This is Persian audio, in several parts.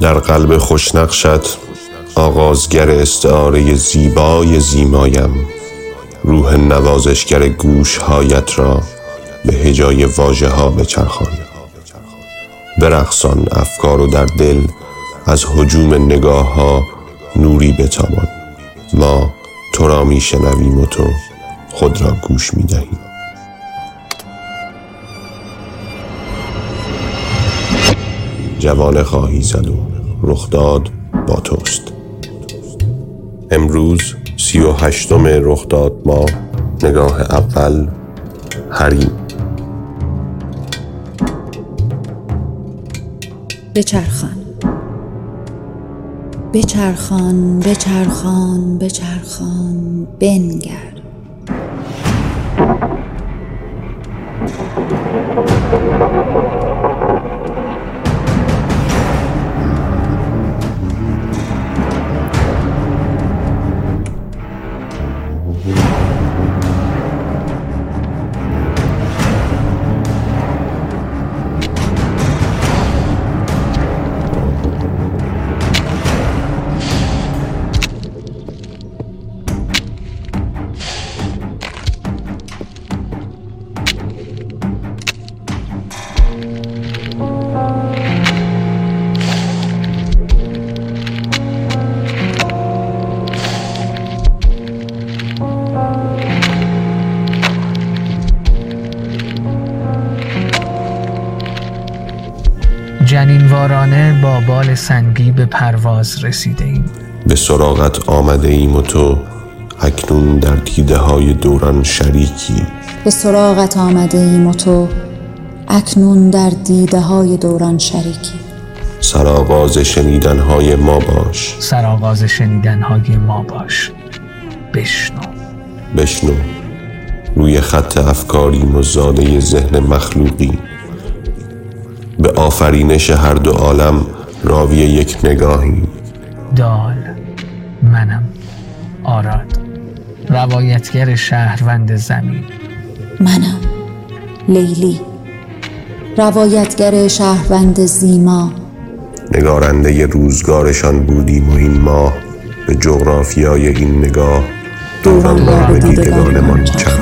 در قلب خوشنقشت آغازگر استعاره زیبای زیمایم. روح نوازشگر گوشهایت را به هجای واژه ها بچرخان. برقصان افکار و در دل از حجوم نگاه ها نوری بتابان. ما تو را می شنویم و تو خود را گوش می دهیم. جوانه خواهی زد و رخداد با توست. امروز سی و هشتم رخداد ما نگاه اول حریم. بچرخان. بچرخان بچرخان بچرخان بنگر. Thank جنینوارانه با بال سنگی به پرواز رسیده ایم به سراغت آمده ایم و تو اکنون در دیده های دوران شریکی. به سراغت آمده ایم و تو اکنون در دیده های دوران شریکی. سرآغاز شنیدن های ما باش. سرآغاز شنیدنهای ما باش. بشنو. بشنو. روی خط افکاریم و زاده ذهن مخلوقی به آفرینش هر دو عالم راوی یک نگاهیم دال منم. آراد. روایتگر شهروند زمین. منم. لیلی. روایتگر شهروند زیما. نگارنده روزگارشان بودیم و این ماه به جغرافیای این نگاه دوران را به دیدگانمان چرخاند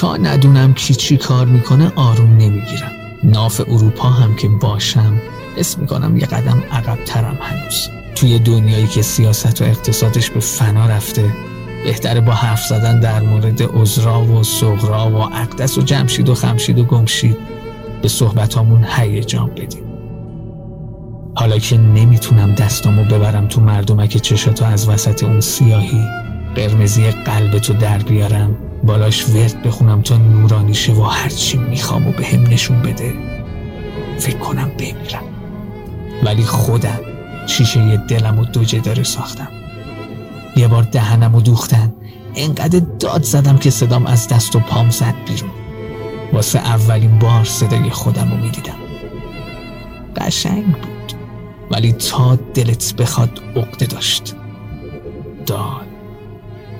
تا ندونم کی چی کار می‌کنه آروم نمی‌گیرم. ناف اروپا هم که باشم حس می‌کنم یه قدم عقبترم هنوز. توی دنیایی که سیاست و اقتصادش به فنا رفته بهتره با حرف زدن در مورد عذرا و صغرا و اقدس و جمشید و خمشید و گمشید به صحبتامون هیجان بدیم. حالا که نمی‌تونم دستامو ببرم تو مردمک چشاتو از وسط اون سیاهی قرمزی قلبتو در بیارم بالاش ورد بخونم تا نورانی شه و هرچی می‌خوام و به هم نشون بده. فکر کنم بمیرم. ولی خودم شیشه دلم و دوجه داره ساختم. یه بار دهنم و دوختن. انقدر داد زدم که صدام از دست و پام زد بیرون. واسه اولین بار صدای خودم رو می‌دیدم. قشنگ بود. ولی تا دلت بخواد عقده داشت. داد.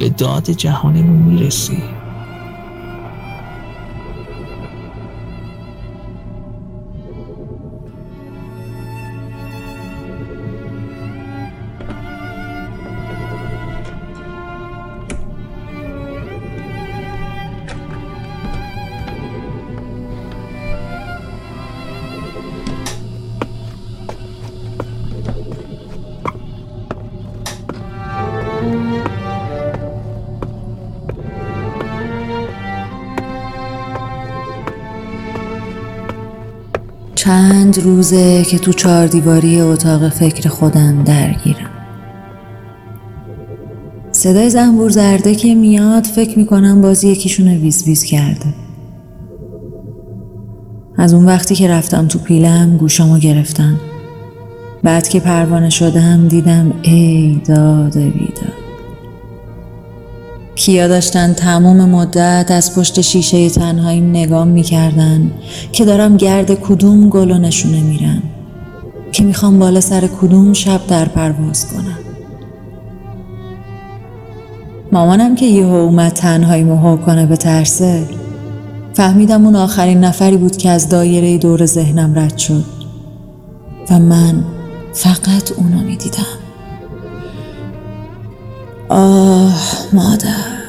به داد جهانمون می‌رسی چند روزه که تو چهار دیواری اتاق فکر خودم درگیرم. صدای زنبور زرده که میاد فکر می‌کنم بازی یکیشون ویز ویز کرده. از اون وقتی که رفتم تو پیلم گوشامو گرفتم. بعد که پروانه شدم دیدم ای داد بیداد. کیا داشتن تمام مدت از پشت شیشه تنهاییم نگام می‌کردن که دارم گرد کدوم گل نشونه میرم که می‌خوام بالا سر کدوم شب در پرواز کنم. مامانم که یهو اومد تنهایی مهو کنه به ترسه فهمیدم اون آخرین نفری بود که از دایره دور ذهنم رد شد و من فقط اونو می‌دیدم. آه مادر.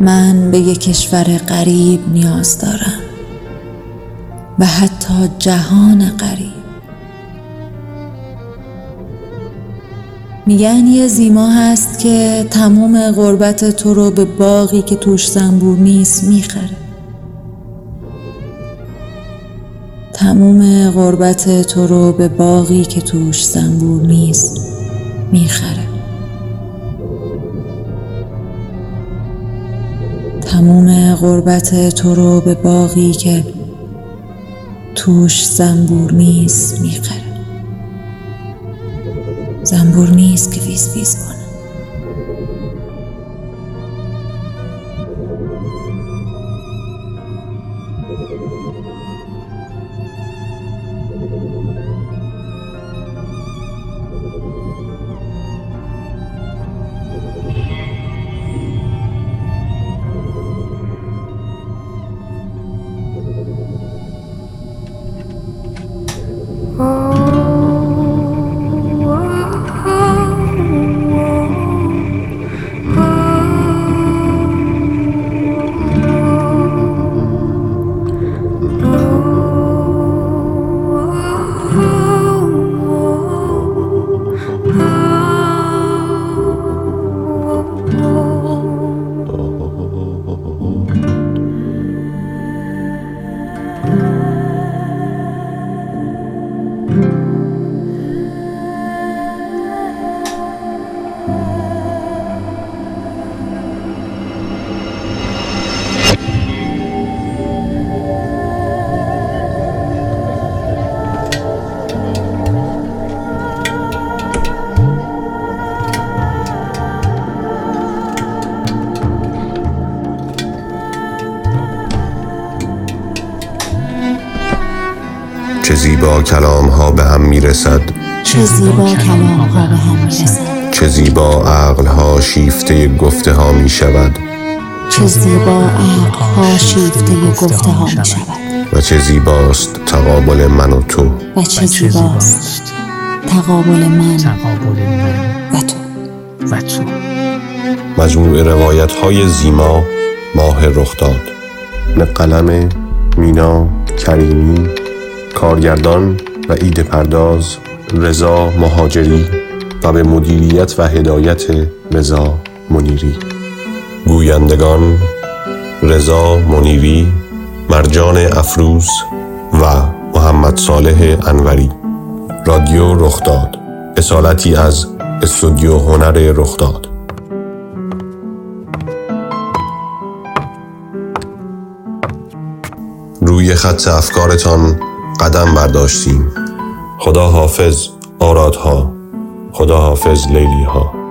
من به یک کشور غریب نیاز دارم و حتی جهان غریب. میگن یه زیما هست که تمام غربت تو رو به باقی که توش زنبور نیست می‌خره. تموم غربت تو رو به باقی که توش زنبور نیست می‌خره. تموم غربت تو رو به باقی که توش زنبور نیست می‌خره زنبور نیست که ویز ویز کنه زیبا کلام ها به هم می‌رسد. چه زیبا کلام ها به هم می‌رسد. چه زیبا عقل ها شیفته گفته ها می شود چه زیبا عقل ها شیفته گفته ها می شود و چه زیباست تقابل من و تو. و چه زیباست تقابل من تقابل من و تو. و تو. مجموع روایت های زیما ماه رخداد. به قلم مینا کریمی. کارگردان و ایده پرداز رضا مهاجری و به مدیریت و هدایت رضا منیری. گویندگان رضا منیری مرجان افروز و محمد صالح انوری. رادیو رخداد. اصالتی از استودیو هنر رخداد. روی خط افکارتان قدم برداشتیم. خدا حافظ آرادها خدا حافظ لیلی ها